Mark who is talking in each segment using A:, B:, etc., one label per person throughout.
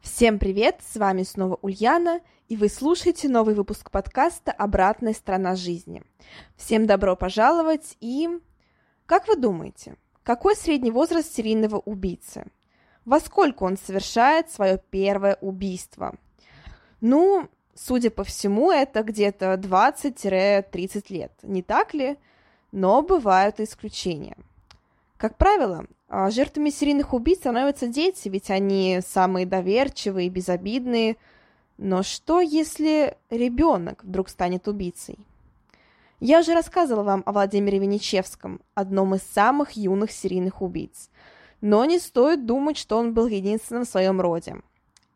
A: Всем привет, с вами снова Ульяна, и вы слушаете новый выпуск подкаста «Обратная сторона жизни». Всем добро пожаловать, и... Как вы думаете, какой средний возраст серийного убийцы? Во сколько он совершает свое первое убийство? Ну, судя по всему, это где-то 20-30 лет, не так ли? Но бывают исключения. Как правило, жертвами серийных убийц становятся дети, ведь они самые доверчивые безобидные. Но что, если ребенок вдруг станет убийцей? Я уже рассказывала вам о Владимире Венечевском, одном из самых юных серийных убийц. Но не стоит думать, что он был единственным в своем роде.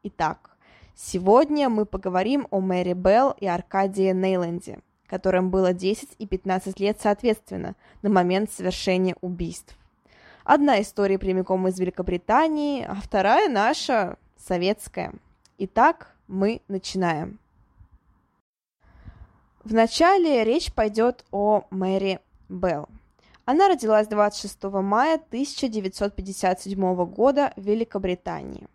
A: Итак, сегодня мы поговорим о Мэри Белл и Аркадии Нейленде, которым было 10 и 15 лет соответственно на момент совершения убийств. Одна история прямиком из Великобритании, а вторая наша, советская. Итак, мы начинаем. Вначале речь пойдет о Мэри Белл. Она родилась 26 мая 1957 года в Великобритании.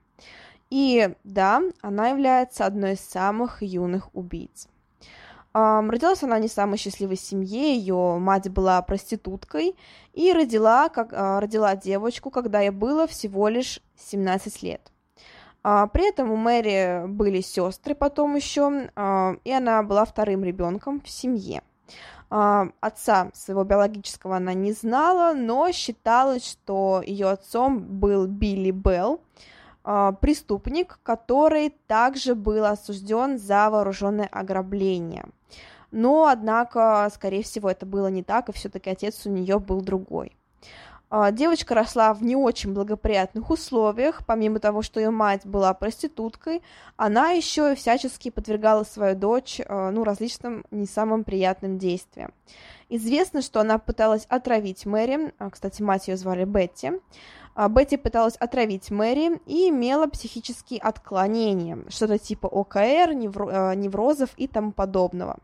A: И да, она является одной из самых юных убийц. Родилась она не в самой счастливой семье, ее мать была проституткой и родила, как, uh, родила девочку, когда ей было всего лишь 17 лет. Uh, при этом у Мэри были сестры потом еще, uh, и она была вторым ребенком в семье. Отца своего биологического она не знала, но считалось, что ее отцом был Билли Белл, преступник, который также был осужден за вооруженное ограбление – но, однако, скорее всего, это было не так, и все-таки отец у нее был другой. А, девочка росла в не очень благоприятных условиях, помимо того, что ее мать была проституткой, она еще и всячески подвергала свою дочь а, ну, различным не самым приятным действиям. Известно, что она пыталась отравить Мэри, а, кстати, мать ее звали Бетти, Бетти пыталась отравить Мэри и имела психические отклонения, что-то типа ОКР, неврозов и тому подобного.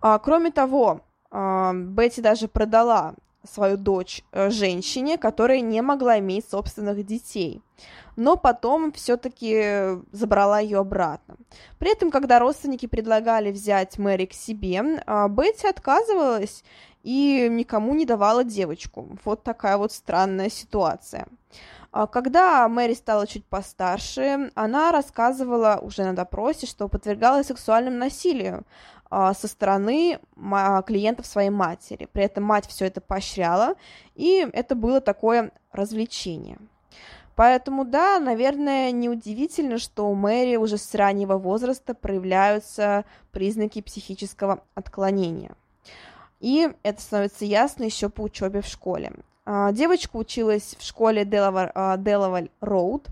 A: А, кроме того, а, Бетти даже продала свою дочь э, женщине, которая не могла иметь собственных детей. Но потом все-таки забрала ее обратно. При этом, когда родственники предлагали взять Мэри к себе, а, Бетти отказывалась и никому не давала девочку. Вот такая вот странная ситуация. Когда Мэри стала чуть постарше, она рассказывала уже на допросе, что подвергалась сексуальному насилию а, со стороны клиентов своей матери. При этом мать все это поощряла, и это было такое развлечение. Поэтому, да, наверное, неудивительно, что у Мэри уже с раннего возраста проявляются признаки психического отклонения. И это становится ясно еще по учебе в школе. А, девочка училась в школе Делаваль Роуд,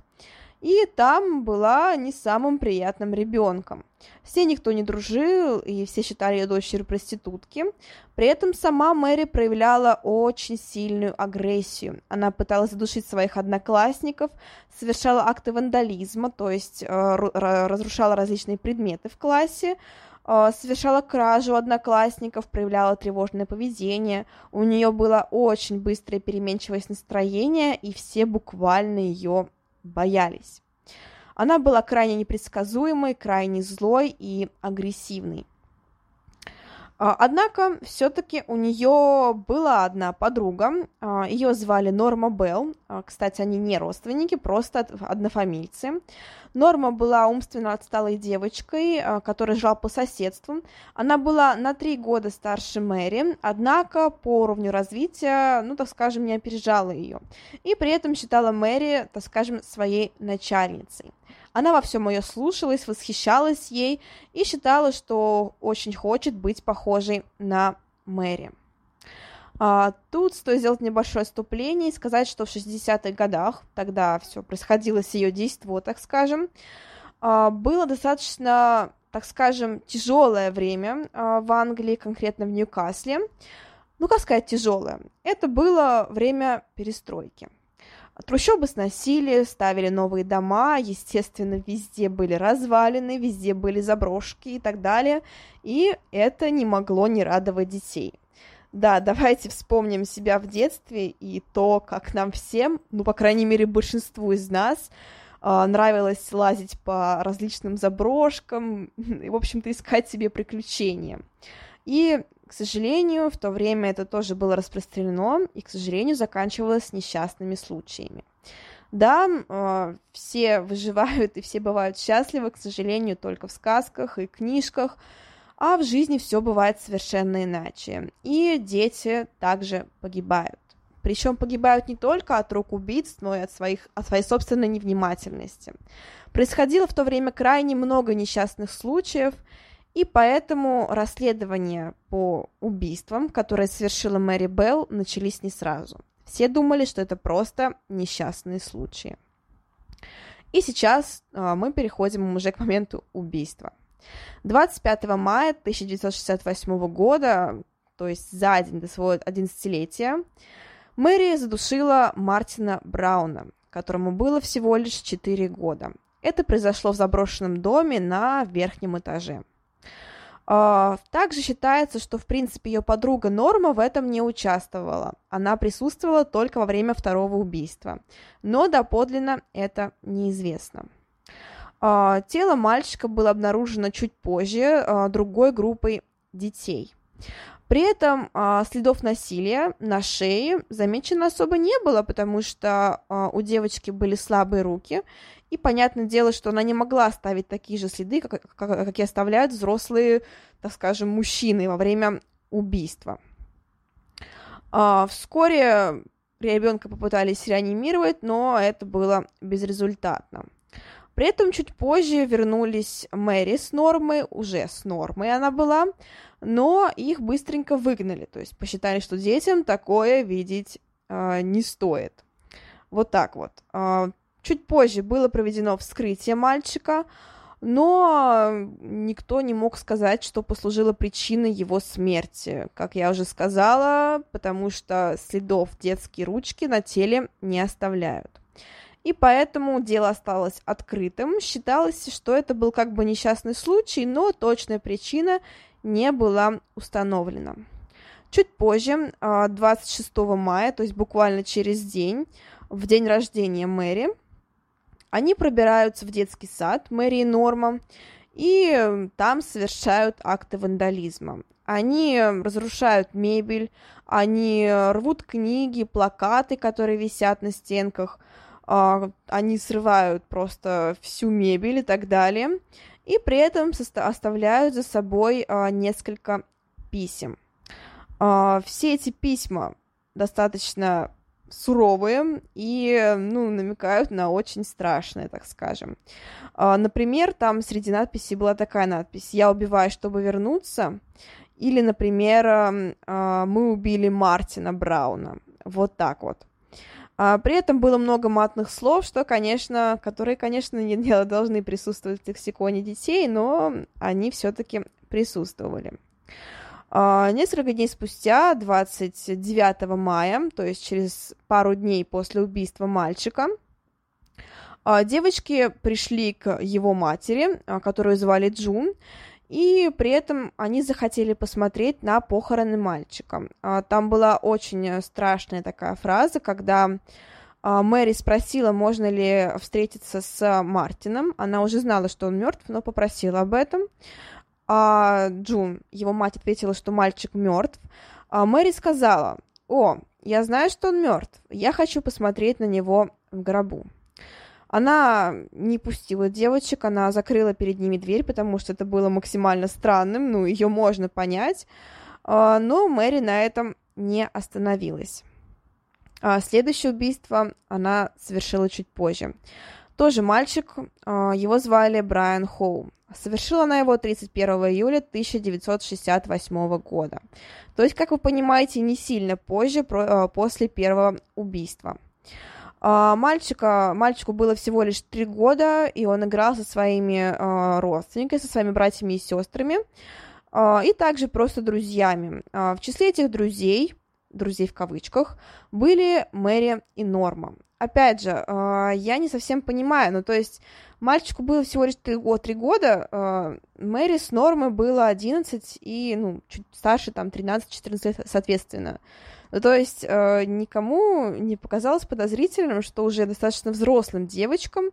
A: и там была не самым приятным ребенком. Все никто не дружил, и все считали ее дочерью проститутки. При этом сама Мэри проявляла очень сильную агрессию. Она пыталась задушить своих одноклассников, совершала акты вандализма, то есть э, разрушала различные предметы в классе, э, совершала кражу одноклассников, проявляла тревожное поведение. У нее было очень быстрое переменчивость настроения, и все буквально ее боялись. Она была крайне непредсказуемой, крайне злой и агрессивной. А, однако, все-таки у нее была одна подруга, а, ее звали Норма Белл. А, кстати, они не родственники, просто однофамильцы. Норма была умственно отсталой девочкой, которая жила по соседству. Она была на три года старше Мэри, однако по уровню развития, ну, так скажем, не опережала ее. И при этом считала Мэри, так скажем, своей начальницей. Она во всем ее слушалась, восхищалась ей и считала, что очень хочет быть похожей на Мэри. А, тут стоит сделать небольшое отступление и сказать, что в 60-х годах, тогда все происходило с ее действием, так скажем, а, было достаточно, так скажем, тяжелое время а, в Англии, конкретно в Ньюкасле. Ну, как сказать, тяжелое. Это было время перестройки. Трущобы сносили, ставили новые дома, естественно, везде были развалины, везде были заброшки и так далее, и это не могло не радовать детей. Да, давайте вспомним себя в детстве и то, как нам всем, ну, по крайней мере, большинству из нас, э, нравилось лазить по различным заброшкам и, в общем-то, искать себе приключения. И, к сожалению, в то время это тоже было распространено и, к сожалению, заканчивалось несчастными случаями. Да, э, все выживают и все бывают счастливы, к сожалению, только в сказках и книжках, а в жизни все бывает совершенно иначе. И дети также погибают. Причем погибают не только от рук убийц, но и от, своих, от своей собственной невнимательности. Происходило в то время крайне много несчастных случаев, и поэтому расследования по убийствам, которые совершила Мэри Белл, начались не сразу. Все думали, что это просто несчастные случаи. И сейчас э, мы переходим уже к моменту убийства. 25 мая 1968 года, то есть за день до своего 11-летия, Мэри задушила Мартина Брауна, которому было всего лишь 4 года. Это произошло в заброшенном доме на верхнем этаже. А, также считается, что, в принципе, ее подруга Норма в этом не участвовала. Она присутствовала только во время второго убийства. Но доподлинно это неизвестно. А, тело мальчика было обнаружено чуть позже а, другой группой детей. При этом следов насилия на шее замечено особо не было, потому что у девочки были слабые руки, и понятное дело, что она не могла оставить такие же следы, как, как, как и оставляют взрослые, так скажем, мужчины во время убийства. А, вскоре ребенка попытались реанимировать, но это было безрезультатно. При этом чуть позже вернулись Мэри с Нормой, уже с Нормой она была, но их быстренько выгнали, то есть посчитали, что детям такое видеть э, не стоит. Вот так вот. Э, чуть позже было проведено вскрытие мальчика, но никто не мог сказать, что послужило причиной его смерти. Как я уже сказала, потому что следов детские ручки на теле не оставляют и поэтому дело осталось открытым. Считалось, что это был как бы несчастный случай, но точная причина не была установлена. Чуть позже, 26 а, мая, то есть буквально через день, в день рождения Мэри, они пробираются в детский сад Мэри и Норма, и там совершают акты вандализма. Они разрушают мебель, они рвут книги, плакаты, которые висят на стенках, а, они срывают просто всю мебель и так далее, и при этом оставляют за собой а, несколько писем. А, все эти письма достаточно суровые и, ну, намекают на очень страшное, так скажем. Например, там среди надписей была такая надпись «Я убиваю, чтобы вернуться», или, например, «Мы убили Мартина Брауна». Вот так вот. А, при этом было много матных слов, что, конечно, которые, конечно, не, не должны присутствовать в лексиконе детей, но они все-таки присутствовали. А, несколько дней спустя, 29 мая, то есть через пару дней после убийства мальчика, а, девочки пришли к его матери, которую звали Джун, и при этом они захотели посмотреть на похороны мальчика. А, там была очень страшная такая фраза, когда а, Мэри спросила, можно ли встретиться с Мартином. Она уже знала, что он мертв, но попросила об этом. А Джун, его мать, ответила, что мальчик мертв. А Мэри сказала, о, я знаю, что он мертв. Я хочу посмотреть на него в гробу. Она не пустила девочек, она закрыла перед ними дверь, потому что это было максимально странным, ну, ее можно понять, а, но Мэри на этом не остановилась. А следующее убийство она совершила чуть позже. Тоже мальчик, а, его звали Брайан Хоу. Совершила она его 31 июля 1968 года. То есть, как вы понимаете, не сильно позже, после первого убийства. А, мальчика, мальчику было всего лишь три года, и он играл со своими а, родственниками, со своими братьями и сестрами, а, и также просто друзьями. А, в числе этих друзей, друзей в кавычках, были Мэри и Норма. Опять же, а, я не совсем понимаю, ну то есть мальчику было всего лишь 3, 3 года, а, Мэри с Нормой было 11 и, ну, чуть старше, там, 13-14 лет, соответственно. Ну, то есть э, никому не показалось подозрительным, что уже достаточно взрослым девочкам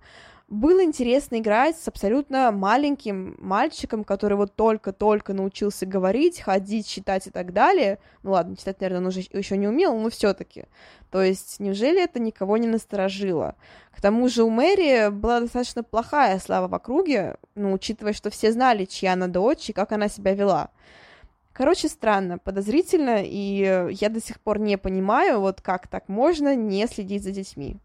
A: было интересно играть с абсолютно маленьким мальчиком, который вот только-только научился говорить, ходить, читать и так далее. Ну ладно, читать, наверное, он уже еще не умел, но все-таки. То есть, неужели это никого не насторожило? К тому же у Мэри была достаточно плохая слава в округе, ну, учитывая, что все знали, чья она дочь и как она себя вела. Короче, странно, подозрительно, и я до сих пор не понимаю, вот как так можно не следить за детьми.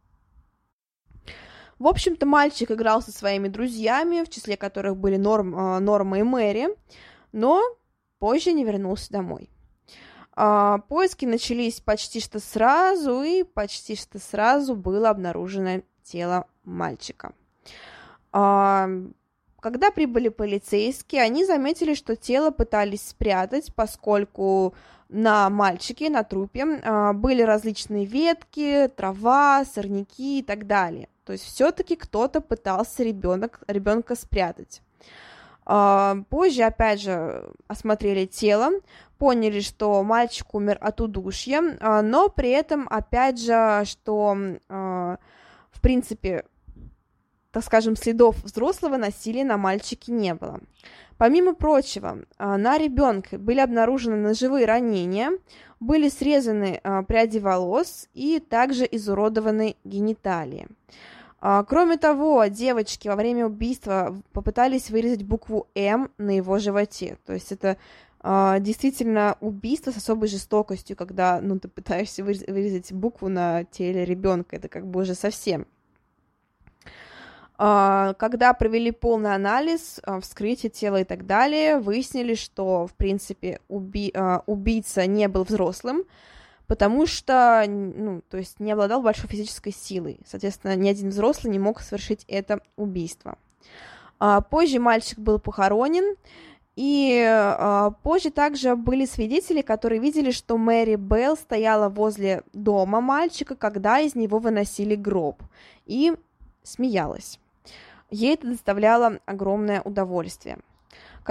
A: В общем-то, мальчик играл со своими друзьями, в числе которых были Норм, э, Норма и Мэри, но позже не вернулся домой. А, поиски начались почти что сразу, и почти что сразу было обнаружено тело мальчика. А, когда прибыли полицейские, они заметили, что тело пытались спрятать, поскольку на мальчике, на трупе а, были различные ветки, трава, сорняки и так далее. То есть все-таки кто-то пытался ребенок, ребенка спрятать. А, позже, опять же, осмотрели тело, поняли, что мальчик умер от удушья, а, но при этом, опять же, что, в принципе, так скажем, следов взрослого насилия на мальчике не было. Помимо прочего, а, на ребенке были обнаружены ножевые ранения, были срезаны а, пряди волос и также изуродованы гениталии. А, кроме того, девочки во время убийства попытались вырезать букву М на его животе. То есть это действительно убийство с особой жестокостью, когда ну, ты пытаешься вырезать букву на теле ребенка. Это как бы уже совсем а, когда провели полный анализ, а, вскрытие тела и так далее, выяснили, что, в принципе, уби а, убийца не был взрослым, потому что, ну, то есть не обладал большой физической силой. Соответственно, ни один взрослый не мог совершить это убийство. Позже мальчик был похоронен, и позже также были свидетели, которые видели, что Мэри Белл стояла возле дома мальчика, когда из него выносили гроб, и смеялась. Ей это доставляло огромное удовольствие.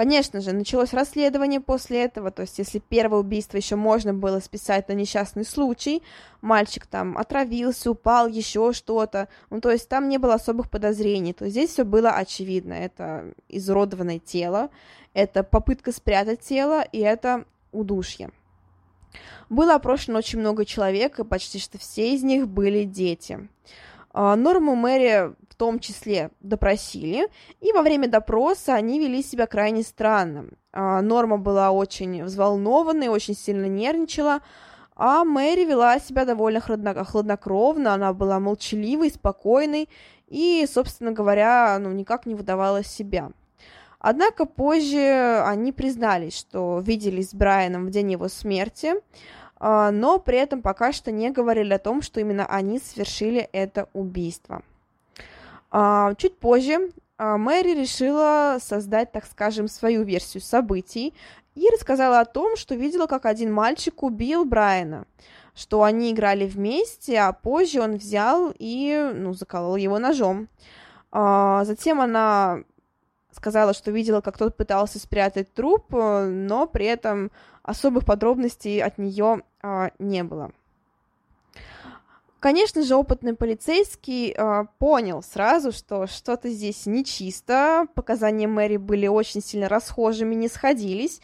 A: Конечно же, началось расследование после этого, то есть если первое убийство еще можно было списать на несчастный случай, мальчик там отравился, упал, еще что-то, ну то есть там не было особых подозрений, то здесь все было очевидно, это изуродованное тело, это попытка спрятать тело, и это удушье. Было опрошено очень много человек, и почти что все из них были дети. А, Норму Мэри в том числе допросили, и во время допроса они вели себя крайне странно. А, Норма была очень взволнованной, очень сильно нервничала, а Мэри вела себя довольно хладнокровно, она была молчаливой, спокойной и, собственно говоря, ну, никак не выдавала себя. Однако позже они признались, что виделись с Брайаном в день его смерти, но при этом пока что не говорили о том, что именно они совершили это убийство. А, чуть позже а, Мэри решила создать, так скажем, свою версию событий и рассказала о том, что видела, как один мальчик убил Брайана, что они играли вместе, а позже он взял и, ну, заколол его ножом. Затем она сказала, что видела, как тот пытался спрятать труп, но при этом особых подробностей от нее а, не было. Конечно же, опытный полицейский э, понял сразу, что что-то здесь нечисто. Показания Мэри были очень сильно расхожими, не сходились.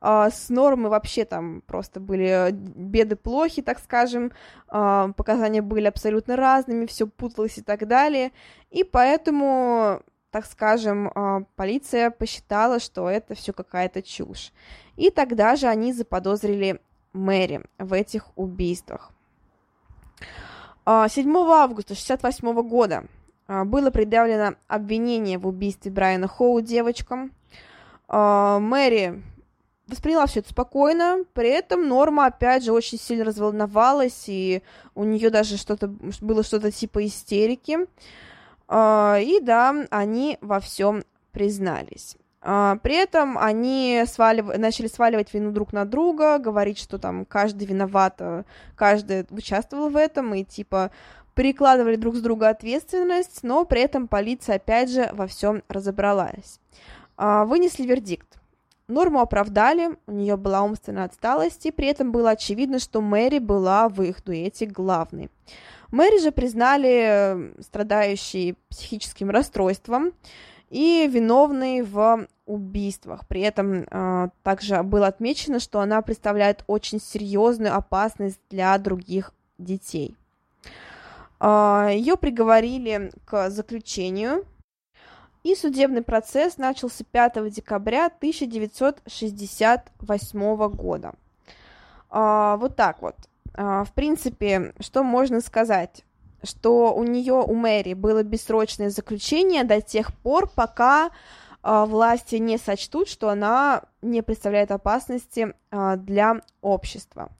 A: Э, с нормы вообще там просто были беды плохи, так скажем. Э, показания были абсолютно разными, все путалось и так далее. И поэтому, так скажем, э, полиция посчитала, что это все какая-то чушь. И тогда же они заподозрили Мэри в этих убийствах. 7 а, августа 1968 года а, было предъявлено обвинение в убийстве Брайана Хоу девочкам. А, Мэри восприняла все это спокойно, при этом Норма, опять же, очень сильно разволновалась, и у нее даже что-то было что-то типа истерики. Uh, и да, они во всем признались. Uh, при этом они свалив... начали сваливать вину друг на друга, говорить, что там каждый виноват, каждый участвовал в этом, и типа перекладывали друг с друга ответственность, но при этом полиция опять же во всем разобралась. Uh, вынесли вердикт. Норму оправдали, у нее была умственная отсталость, и при этом было очевидно, что Мэри была в их дуэте главной. Мэри же признали страдающей психическим расстройством и виновной в убийствах. При этом э, также было отмечено, что она представляет очень серьезную опасность для других детей. Э, ее приговорили к заключению и судебный процесс начался 5 декабря 1968 года. А, вот так вот. А, в принципе, что можно сказать? Что у нее, у Мэри, было бессрочное заключение до тех пор, пока а, власти не сочтут, что она не представляет опасности а, для общества.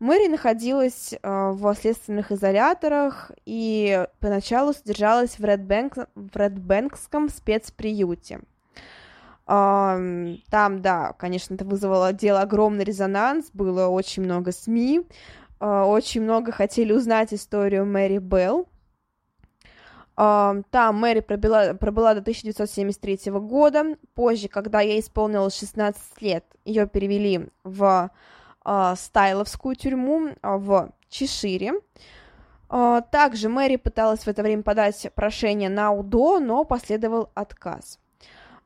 A: Мэри находилась в следственных изоляторах и поначалу содержалась в, Редбэнк, в Редбэнкском спецприюте. Там, да, конечно, это вызвало дело огромный резонанс, было очень много СМИ, очень много хотели узнать историю Мэри Белл. Там Мэри пробила, пробыла до 1973 года. Позже, когда ей исполнилось 16 лет, ее перевели в э, Стайловскую тюрьму э, в Чешире. Также Мэри пыталась в это время подать прошение на УДО, но последовал отказ.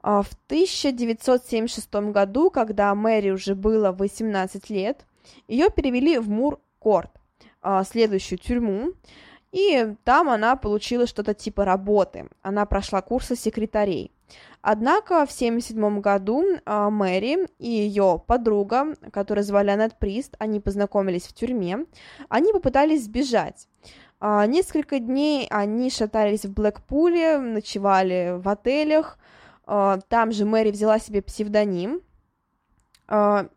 A: В 1976 году, когда Мэри уже было 18 лет, ее перевели в Мур-Корт, э, следующую тюрьму, и там она получила что-то типа работы. Она прошла курсы секретарей. Однако в 1977 году э, Мэри и ее подруга, которую звали Аннет Прист, они познакомились в тюрьме, они попытались сбежать. Э, несколько дней они шатались в Блэкпуле, ночевали в отелях, там же Мэри взяла себе псевдоним,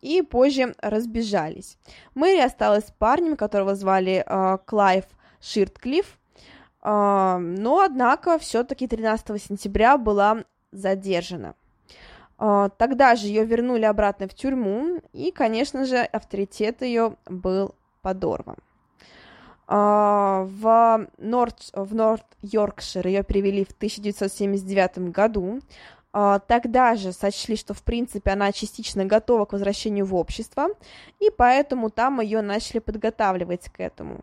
A: и позже разбежались. Мэри осталась с парнем, которого звали Клайв Ширтклифф, но, однако, все-таки 13 сентября была задержана. А, тогда же ее вернули обратно в тюрьму, и, конечно же, авторитет ее был подорван. А, в Норт, в Норт Йоркшир ее привели в 1979 году. А, тогда же сочли, что в принципе она частично готова к возвращению в общество, и поэтому там ее начали подготавливать к этому.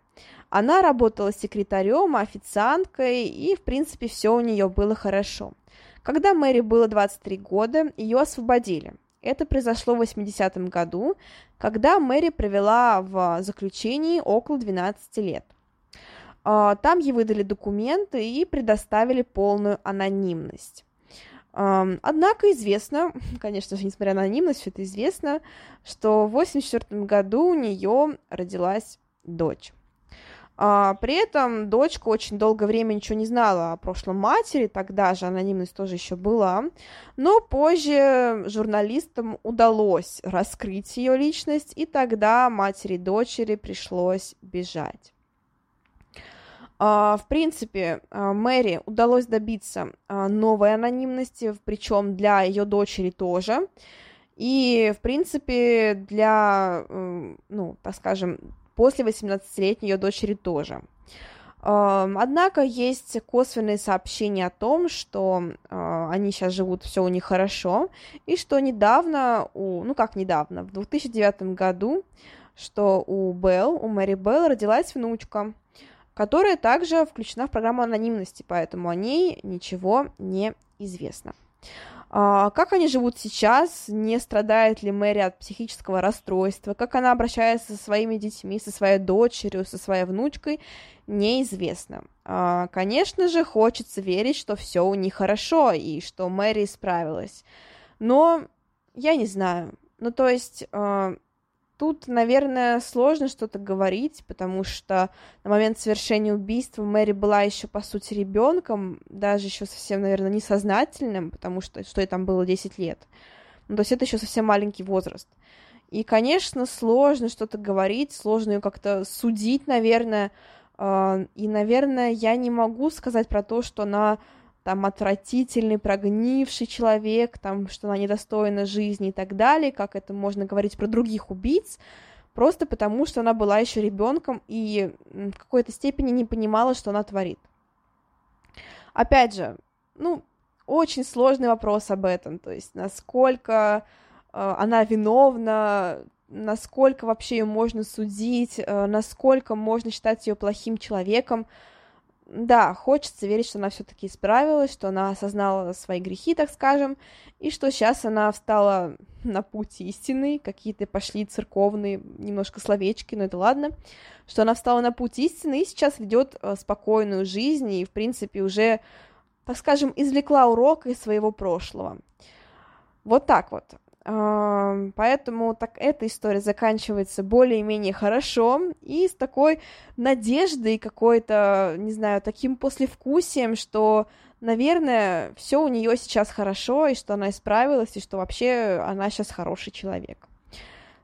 A: Она работала секретарем, официанткой, и в принципе все у нее было хорошо. Когда Мэри было 23 года, ее освободили. Это произошло в 80-м году, когда Мэри провела в заключении около 12 лет. А, там ей выдали документы и предоставили полную анонимность. Однако известно, конечно же, несмотря на анонимность, это известно, что в 1984 году у нее родилась дочь. А, при этом дочка очень долгое время ничего не знала о прошлом матери, тогда же анонимность тоже еще была, но позже журналистам удалось раскрыть ее личность, и тогда матери и дочери пришлось бежать. Uh, в принципе, uh, Мэри удалось добиться uh, новой анонимности, причем для ее дочери тоже. И, в принципе, для, ну, так скажем, после 18-летней ее дочери тоже. Однако есть косвенные сообщения о том, что они сейчас живут, все у них хорошо, и что недавно, у, ну как недавно, в 2009 году, что у Белл, у Мэри Белл родилась внучка, которая также включена в программу анонимности, поэтому о ней ничего не известно. А, как они живут сейчас? Не страдает ли Мэри от психического расстройства? Как она обращается со своими детьми, со своей дочерью, со своей внучкой? Неизвестно. А, конечно же, хочется верить, что все у них хорошо и что Мэри справилась. Но я не знаю. Ну, то есть, а, Тут, наверное, сложно что-то говорить, потому что на момент совершения убийства Мэри была еще, по сути, ребенком, даже еще совсем, наверное, несознательным, потому что что ей там было 10 лет. Ну, то есть это еще совсем маленький возраст. И, конечно, сложно что-то говорить, сложно ее как-то судить, наверное. А, и, наверное, я не могу сказать про то, что она там отвратительный, прогнивший человек, там, что она недостойна жизни и так далее, как это можно говорить про других убийц, просто потому что она была еще ребенком и в какой-то степени не понимала, что она творит. Опять же, ну, очень сложный вопрос об этом, то есть насколько э, она виновна, насколько вообще ее можно судить, э, насколько можно считать ее плохим человеком. Да, хочется верить, что она все-таки исправилась, что она осознала свои грехи, так скажем, и что сейчас она встала на путь истины, какие-то пошли церковные немножко словечки, но это ладно, что она встала на путь истины и сейчас ведет э, спокойную жизнь и, в принципе, уже так скажем, извлекла урок из своего прошлого. Вот так вот. Поэтому так эта история заканчивается более-менее хорошо и с такой надеждой какой-то, не знаю, таким послевкусием, что, наверное, все у нее сейчас хорошо, и что она исправилась, и что вообще она сейчас хороший человек.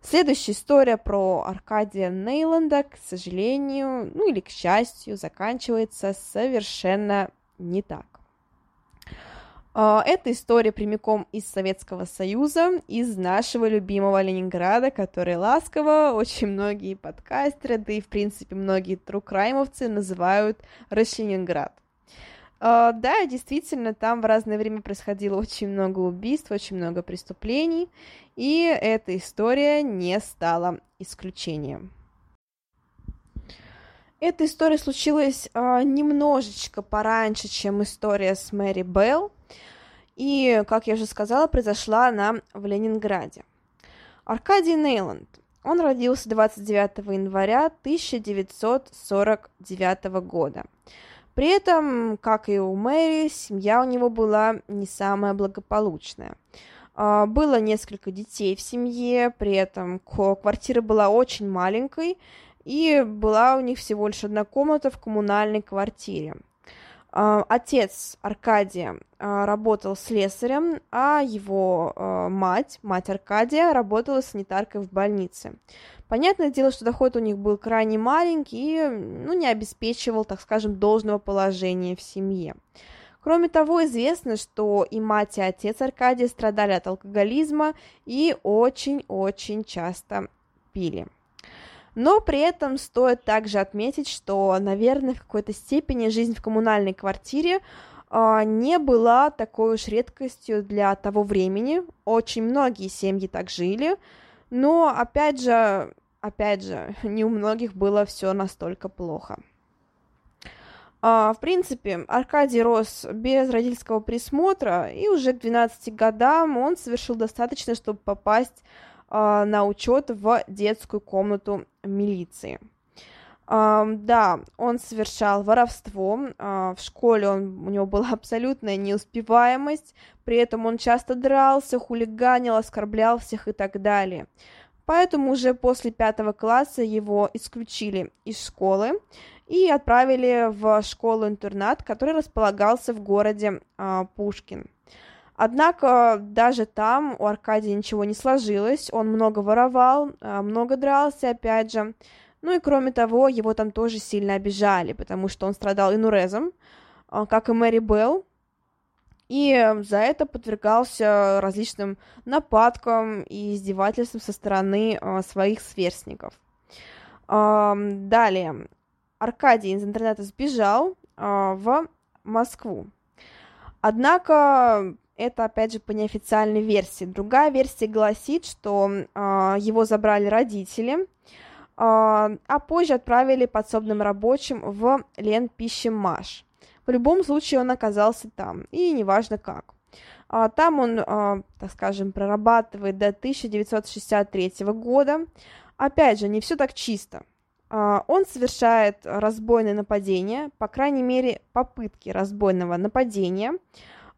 A: Следующая история про Аркадия Нейланда, к сожалению, ну или к счастью, заканчивается совершенно не так. А, это история прямиком из Советского Союза, из нашего любимого Ленинграда, который ласково очень многие подкастеры, да и, в принципе, многие трукраймовцы называют Ленинград. Uh, да, действительно, там в разное время происходило очень много убийств, очень много преступлений, и эта история не стала исключением. Эта история случилась uh, немножечко пораньше, чем история с Мэри Белл, и, как я уже сказала, произошла она в Ленинграде. Аркадий Нейланд. Он родился 29 января 1949 года. При этом, как и у Мэри, семья у него была не самая благополучная. А, было несколько детей в семье, при этом квартира была очень маленькой, и была у них всего лишь одна комната в коммунальной квартире. А, отец Аркадия а, работал слесарем, а его а, мать, мать Аркадия, работала санитаркой в больнице. Понятное дело, что доход у них был крайне маленький и ну, не обеспечивал, так скажем, должного положения в семье. Кроме того, известно, что и мать, и отец Аркадия страдали от алкоголизма и очень-очень часто пили. Но при этом стоит также отметить, что, наверное, в какой-то степени жизнь в коммунальной квартире э, не была такой уж редкостью для того времени. Очень многие семьи так жили, но опять же, опять же, не у многих было все настолько плохо. Uh, в принципе, Аркадий рос без родительского присмотра, и уже к 12 годам он совершил достаточно, чтобы попасть на учет в детскую комнату милиции. Да, он совершал воровство, uh, в школе он, у него была абсолютная неуспеваемость, при этом он часто дрался, хулиганил, оскорблял всех и так далее. Поэтому уже после пятого класса его исключили из школы и отправили в школу-интернат, который располагался в городе uh, Пушкин. Однако даже там у Аркадия ничего не сложилось, он много воровал, а, много дрался, опять же. Ну и кроме того, его там тоже сильно обижали, потому что он страдал инурезом, а, как и Мэри Белл, и за это подвергался различным нападкам и издевательствам со стороны а, своих сверстников. Далее, Аркадий из интернета сбежал в Москву. Однако это, опять же, по неофициальной версии. Другая версия гласит, что э, его забрали родители, э, а позже отправили подсобным рабочим в Ленпищемаш. В любом случае он оказался там, и неважно как. А, там он, так скажем, прорабатывает до 1963 года. Опять же, не все так чисто. Он совершает разбойное нападение, по крайней мере, попытки разбойного нападения –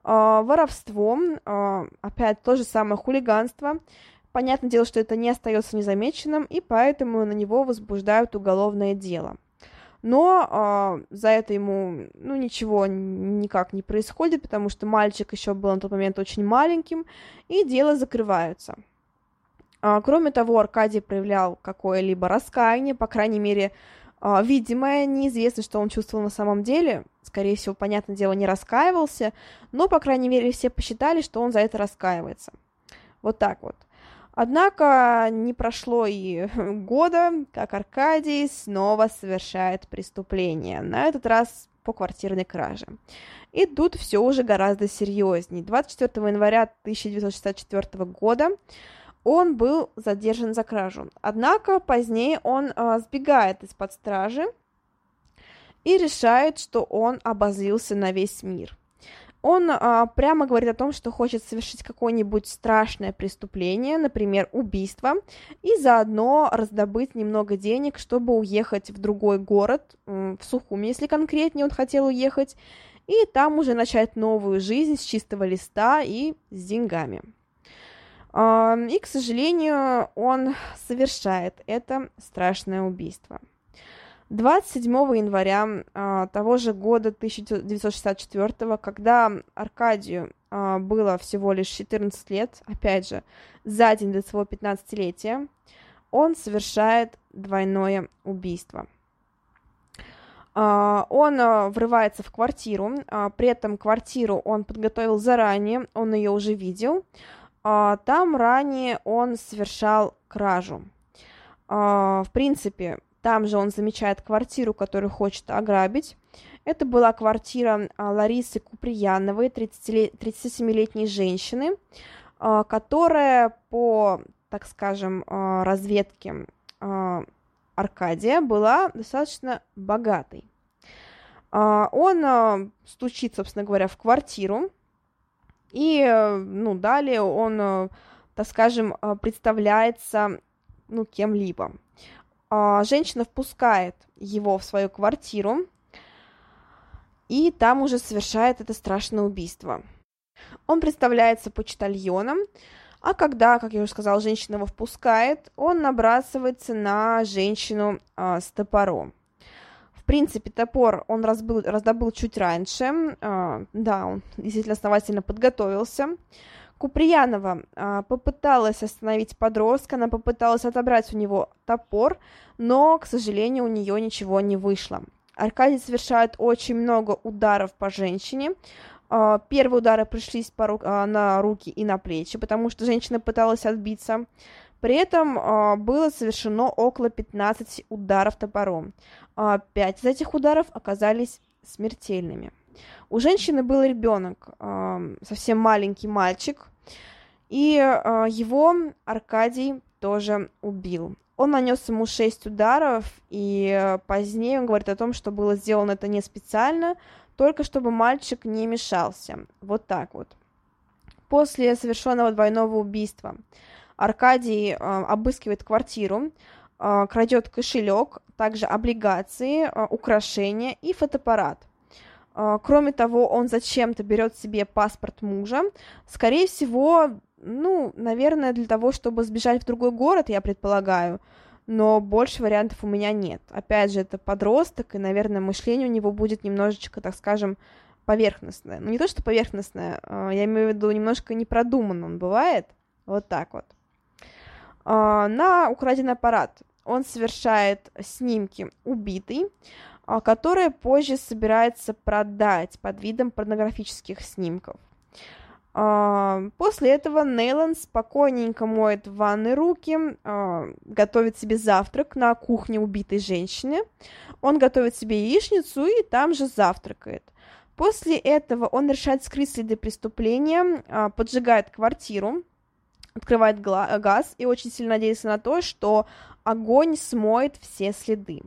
A: а, воровство, а, опять то же самое хулиганство. Понятное дело, что это не остается незамеченным, и поэтому на него возбуждают уголовное дело. но э, за это ему, ну, ничего никак не происходит, потому что мальчик еще был на тот момент очень маленьким, и дело закрывается. А, кроме того, Аркадий проявлял какое-либо раскаяние, по крайней мере, а, видимое, неизвестно, что он чувствовал на самом деле. Скорее всего, понятное дело, не раскаивался, но, по крайней мере, все посчитали, что он за это раскаивается. Вот так вот. Однако не прошло и года, как Аркадий снова совершает преступление, на этот раз по квартирной краже. И тут все уже гораздо серьезней. 24 января 1964 года он был задержан за кражу. Однако позднее он э, сбегает из-под стражи и решает, что он обозлился на весь мир. Он э, прямо говорит о том, что хочет совершить какое-нибудь страшное преступление, например, убийство, и заодно раздобыть немного денег, чтобы уехать в другой город, в Сухуми, если конкретнее он хотел уехать, и там уже начать новую жизнь с чистого листа и с деньгами. И, к сожалению, он совершает это страшное убийство. 27 января а, того же года 1964, когда Аркадию а, было всего лишь 14 лет, опять же, за день до своего 15-летия, он совершает двойное убийство. Uh, он uh, врывается в квартиру, uh, при этом квартиру он подготовил заранее, он ее уже видел, а, там ранее он совершал кражу. А, в принципе, там же он замечает квартиру, которую хочет ограбить. Это была квартира а, Ларисы Куприяновой, 37-летней женщины, которая по, так скажем, разведке Аркадия была достаточно богатой. Он стучит, собственно говоря, в квартиру, и, э, ну, далее он, э, так скажем, представляется, ну, кем-либо. А, женщина впускает его в свою квартиру, и там уже совершает это страшное убийство. Он представляется почтальоном, а когда, как я уже сказала, женщина его впускает, он набрасывается на женщину а, с топором. В принципе, топор он разбыл, раздобыл чуть раньше. А, да, он действительно основательно подготовился. Куприянова а, попыталась остановить подростка, она попыталась отобрать у него топор, но, к сожалению, у нее ничего не вышло. Аркадий совершает очень много ударов по женщине. А, первые удары пришлись по ру- а, на руки и на плечи, потому что женщина пыталась отбиться. При этом а, было совершено около 15 ударов топором. А, пять из этих ударов оказались смертельными. У женщины был ребенок, совсем маленький мальчик, и а, его Аркадий тоже убил. Он нанес ему 6 ударов, и позднее он говорит о том, что было сделано это не специально, только чтобы мальчик не мешался. Вот так вот. После совершенного двойного убийства Аркадий э, обыскивает квартиру, э, крадет кошелек, также облигации, э, украшения и фотоаппарат. Э, кроме того, он зачем-то берет себе паспорт мужа, скорее всего, ну, наверное, для того, чтобы сбежать в другой город, я предполагаю, но больше вариантов у меня нет. Опять же, это подросток, и, наверное, мышление у него будет немножечко, так скажем, поверхностное. Ну, не то, что поверхностное, я имею в виду немножко непродуманно он бывает, вот так вот. А, на украденный аппарат он совершает снимки убитый, а, которые позже собирается продать под видом порнографических снимков. А, после этого Нейлон спокойненько моет в ванной руки, готовит себе завтрак на кухне убитой женщины. Он готовит себе яичницу и там же завтракает. После этого он решает скрыть следы преступления, поджигает квартиру, открывает газ и очень сильно надеется на то, что огонь смоет все следы.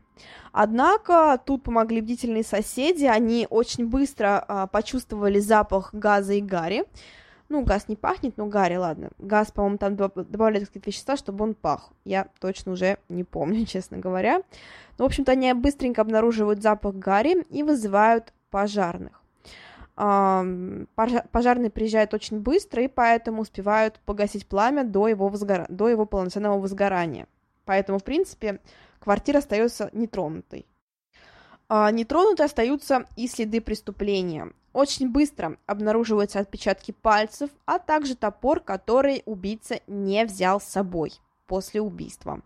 A: Однако тут помогли бдительные соседи, они очень быстро а, почувствовали запах газа и гари. Ну, газ не пахнет, но гари, ладно. Газ, по-моему, там добавляют какие-то вещества, чтобы он пах. Я точно уже не помню, честно говоря. Но, в общем-то, они быстренько обнаруживают запах гари и вызывают пожарных пожарные приезжают очень быстро и поэтому успевают погасить пламя до его, возгора... до его полноценного возгорания. Поэтому, в принципе, квартира остается нетронутой. А, нетронуты остаются и следы преступления. Очень быстро обнаруживаются отпечатки пальцев, а также топор, который убийца не взял с собой после убийства.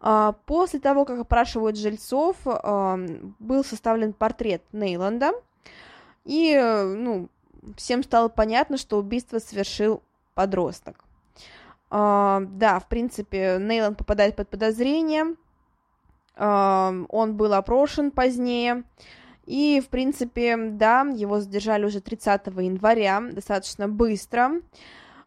A: А, после того, как опрашивают жильцов, был составлен портрет Нейланда, и ну, всем стало понятно, что убийство совершил подросток. Да, в принципе, Нейланд попадает под подозрение, он был опрошен позднее, и, в принципе, да, его задержали уже 30 января, достаточно быстро. Uh,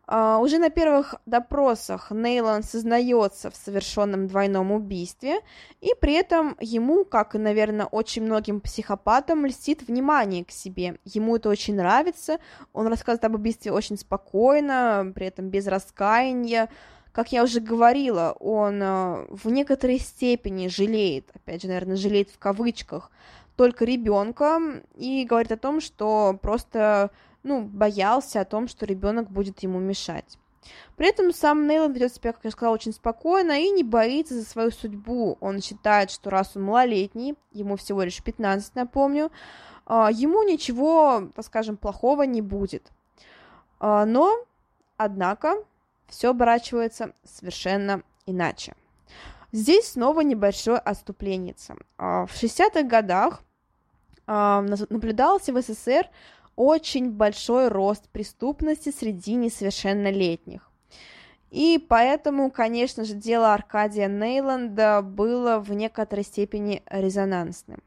A: уже на первых допросах Нейлон сознается в совершенном двойном убийстве, и при этом ему, как и, наверное, очень многим психопатам, льстит внимание к себе. Ему это очень нравится, он рассказывает об убийстве очень спокойно, при этом без раскаяния, как я уже говорила, он э, в некоторой степени жалеет, опять же, наверное, жалеет в кавычках, только ребенка и говорит о том, что просто, ну, боялся о том, что ребенок будет ему мешать. При этом сам Нейланд ведет себя, как я сказала, очень спокойно и не боится за свою судьбу. Он считает, что раз он малолетний, ему всего лишь 15, напомню, а, ему ничего, так скажем, плохого не будет. А, но, однако, все оборачивается совершенно иначе. Здесь снова небольшое отступление. А, в 60-х годах наблюдался в СССР очень большой рост преступности среди несовершеннолетних. И поэтому, конечно же, дело Аркадия Нейланда было в некоторой степени резонансным.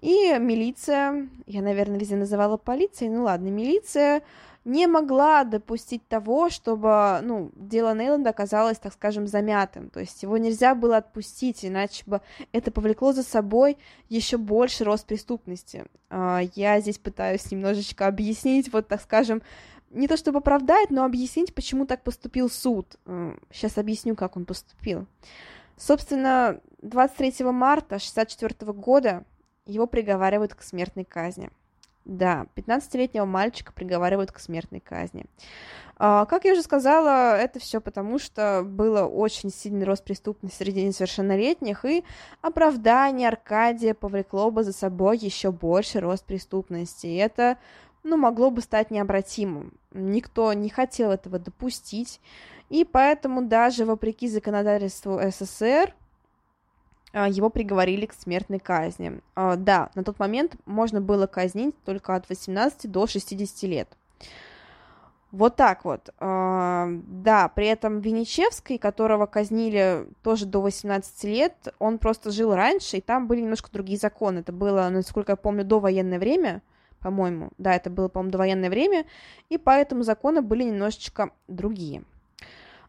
A: И милиция, я, наверное, везде называла полицией, ну ладно, милиция не могла допустить того, чтобы, ну, дело Нейланда оказалось, так скажем, замятым. То есть его нельзя было отпустить, иначе бы это повлекло за собой еще больше рост преступности. А, я здесь пытаюсь немножечко объяснить, вот, так скажем, не то чтобы оправдать, но объяснить, почему так поступил суд. Сейчас объясню, как он поступил. Собственно, 23 марта 1964 года его приговаривают к смертной казни. Да, 15-летнего мальчика приговаривают к смертной казни. А, как я уже сказала, это все потому, что было очень сильный рост преступности среди несовершеннолетних, и оправдание Аркадия повлекло бы за собой еще больше рост преступности. И это, ну, могло бы стать необратимым. Никто не хотел этого допустить, и поэтому даже вопреки законодательству СССР его приговорили к смертной казни. А, да, на тот момент можно было казнить только от 18 до 60 лет. Вот так вот. А, да, при этом Венечевский, которого казнили тоже до 18 лет, он просто жил раньше, и там были немножко другие законы. Это было, насколько я помню, до военное время, по-моему. Да, это было, по-моему, до военное время, и поэтому законы были немножечко другие.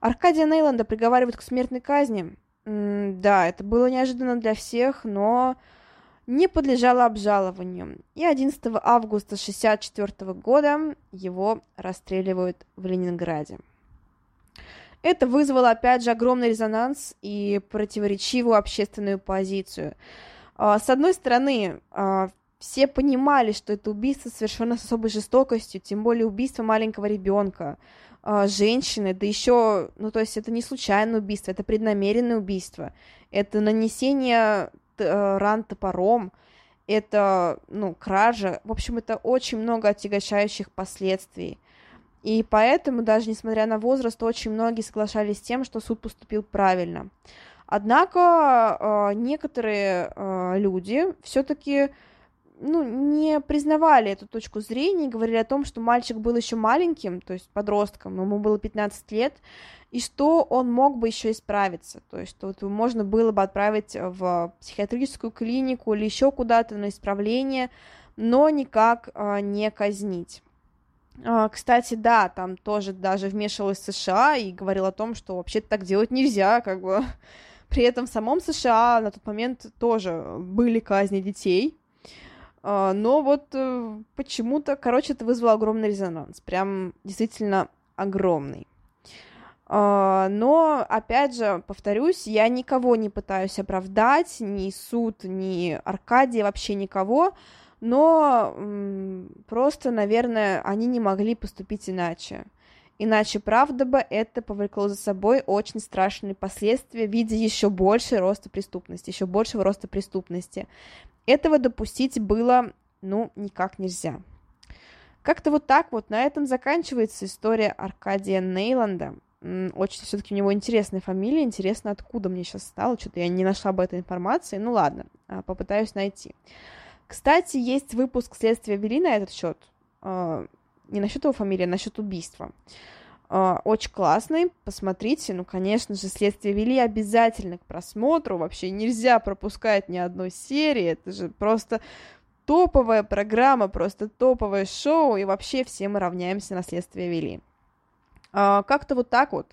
A: Аркадия Нейланда приговаривают к смертной казни. Да, это было неожиданно для всех, но не подлежало обжалованию. И 11 августа 1964 года его расстреливают в Ленинграде. Это вызвало, опять же, огромный резонанс и противоречивую общественную позицию. А, с одной стороны, а, все понимали, что это убийство совершено с особой жестокостью, тем более убийство маленького ребенка. А, женщины, да еще, ну то есть это не случайное убийство, это преднамеренное убийство, это нанесение э, ран топором, это, ну, кража, в общем, это очень много отягощающих последствий. И поэтому, даже несмотря на возраст, очень многие соглашались с тем, что суд поступил правильно. Однако э, некоторые люди все-таки ну, не признавали эту точку зрения, говорили о том, что мальчик был еще маленьким, то есть подростком, ему было 15 лет, и что он мог бы еще исправиться, то есть что вот можно было бы отправить в психиатрическую клинику или еще куда-то на исправление, но никак а, не казнить. А, кстати, да, там тоже даже вмешивалась США и говорил о том, что вообще так делать нельзя, как бы. При этом в самом США на тот момент тоже были казни детей, но вот э, почему-то, короче, это вызвало огромный резонанс. Прям действительно огромный. А, но, опять же, повторюсь, я никого не пытаюсь оправдать, ни суд, ни Аркадия, вообще никого, но просто, наверное, они не могли поступить иначе. Иначе, правда бы, это повлекло за собой очень страшные последствия в виде еще большего роста преступности, еще большего роста преступности. Этого допустить было, ну, никак нельзя. Как-то вот так вот на этом заканчивается история Аркадия Нейланда. Очень все-таки у него интересная фамилия, интересно, откуда мне сейчас стало, что-то я не нашла об этой информации, ну ладно, а, попытаюсь найти. Кстати, есть выпуск «Следствия вели» на этот счет, а, не насчет его фамилии, а насчет убийства. А, очень классный, посмотрите, ну, конечно же, «Следствие вели» обязательно к просмотру, вообще нельзя пропускать ни одной серии, это же просто топовая программа, просто топовое шоу, и вообще все мы равняемся на «Следствие вели». А, как-то вот так вот.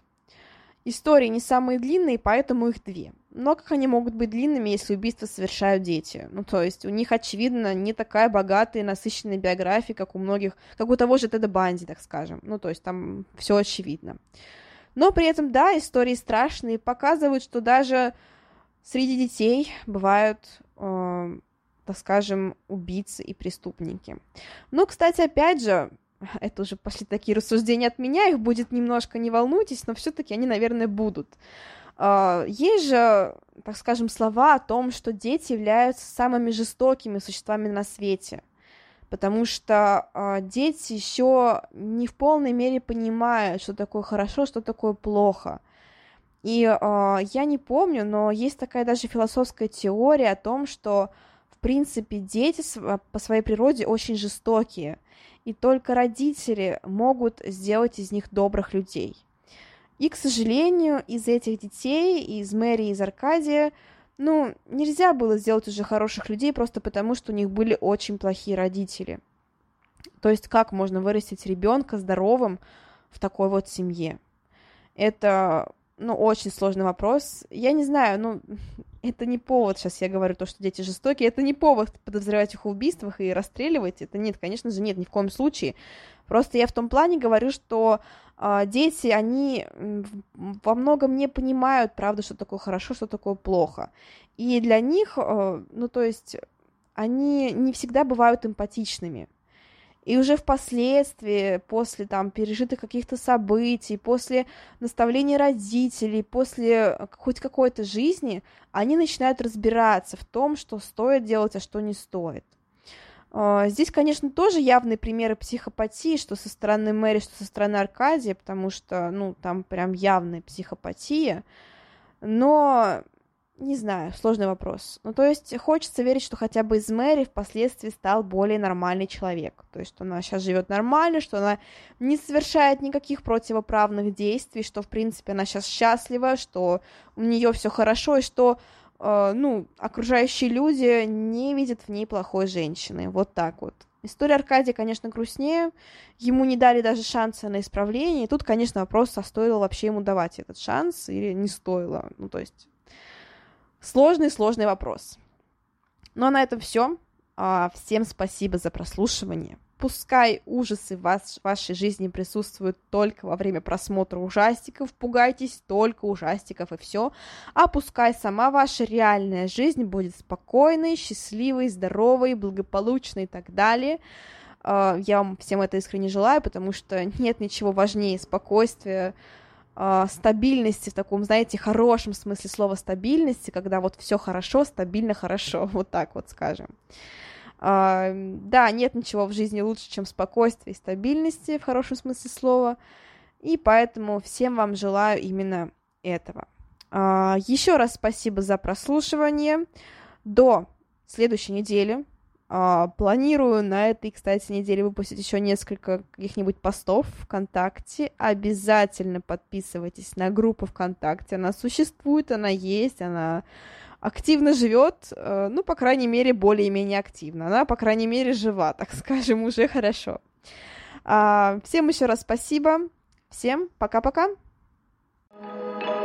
A: Истории не самые длинные, поэтому их две. Но как они могут быть длинными, если убийства совершают дети? Ну, то есть у них, очевидно, не такая богатая и насыщенная биография, как у многих, как у того же Теда Банди, так скажем. Ну, то есть там все очевидно. Но при этом, да, истории страшные, показывают, что даже среди детей бывают, э, так скажем, убийцы и преступники. Но, кстати, опять же, это уже пошли такие рассуждения от меня, их будет немножко, не волнуйтесь, но все-таки они, наверное, будут. А, есть же, так скажем, слова о том, что дети являются самыми жестокими существами на свете, потому что а, дети еще не в полной мере понимают, что такое хорошо, что такое плохо. И э, я не помню, но есть такая даже философская теория о том, что в принципе дети по своей природе очень жестокие и только родители могут сделать из них добрых людей. И, к сожалению, из этих детей, из Мэри, из Аркадия, ну, нельзя было сделать уже хороших людей просто потому, что у них были очень плохие родители. То есть как можно вырастить ребенка здоровым в такой вот семье? Это, ну, очень сложный вопрос. Я не знаю, ну, это не повод, сейчас я говорю то, что дети жестокие, это не повод подозревать их в убийствах и расстреливать, это нет, конечно же, нет, ни в коем случае. Просто я в том плане говорю, что э, дети, они во многом не понимают, правда, что такое хорошо, что такое плохо. И для них, э, ну, то есть, они не всегда бывают эмпатичными. И уже впоследствии, после там пережитых каких-то событий, после наставления родителей, после хоть какой-то жизни, они начинают разбираться в том, что стоит делать, а что не стоит. А, здесь, конечно, тоже явные примеры психопатии, что со стороны Мэри, что со стороны Аркадия, потому что, ну, там прям явная психопатия. Но не знаю, сложный вопрос. Ну, то есть хочется верить, что хотя бы из Мэри впоследствии стал более нормальный человек. То есть что она сейчас живет нормально, что она не совершает никаких противоправных действий, что, в принципе, она сейчас счастлива, что у нее все хорошо, и что, э, ну, окружающие люди не видят в ней плохой женщины. Вот так вот. История Аркадия, конечно, грустнее. Ему не дали даже шанса на исправление. И тут, конечно, вопрос, а стоило вообще ему давать этот шанс или не стоило. Ну, то есть Сложный-сложный вопрос. А на этом все. А, всем спасибо за прослушивание. Пускай ужасы в вас, вашей жизни присутствуют только во время просмотра ужастиков, пугайтесь только ужастиков и все, а пускай сама ваша реальная жизнь будет спокойной, счастливой, здоровой, благополучной и так далее. А, я вам всем это искренне желаю, потому что нет ничего важнее спокойствия, стабильности в таком, знаете, хорошем смысле слова стабильности, когда вот все хорошо, стабильно хорошо, вот так вот скажем. Да, нет ничего в жизни лучше, чем спокойствие и стабильности в хорошем смысле слова, и поэтому всем вам желаю именно этого. Э, еще раз спасибо за прослушивание. До следующей недели а, планирую на этой, кстати, неделе выпустить еще несколько каких-нибудь постов ВКонтакте. Обязательно подписывайтесь на группу ВКонтакте. Она существует, она есть, она активно живет, э, ну, по крайней мере, более-менее активно. Она, по крайней мере, жива, так скажем, уже хорошо. А, всем еще раз спасибо. Всем пока-пока. thank you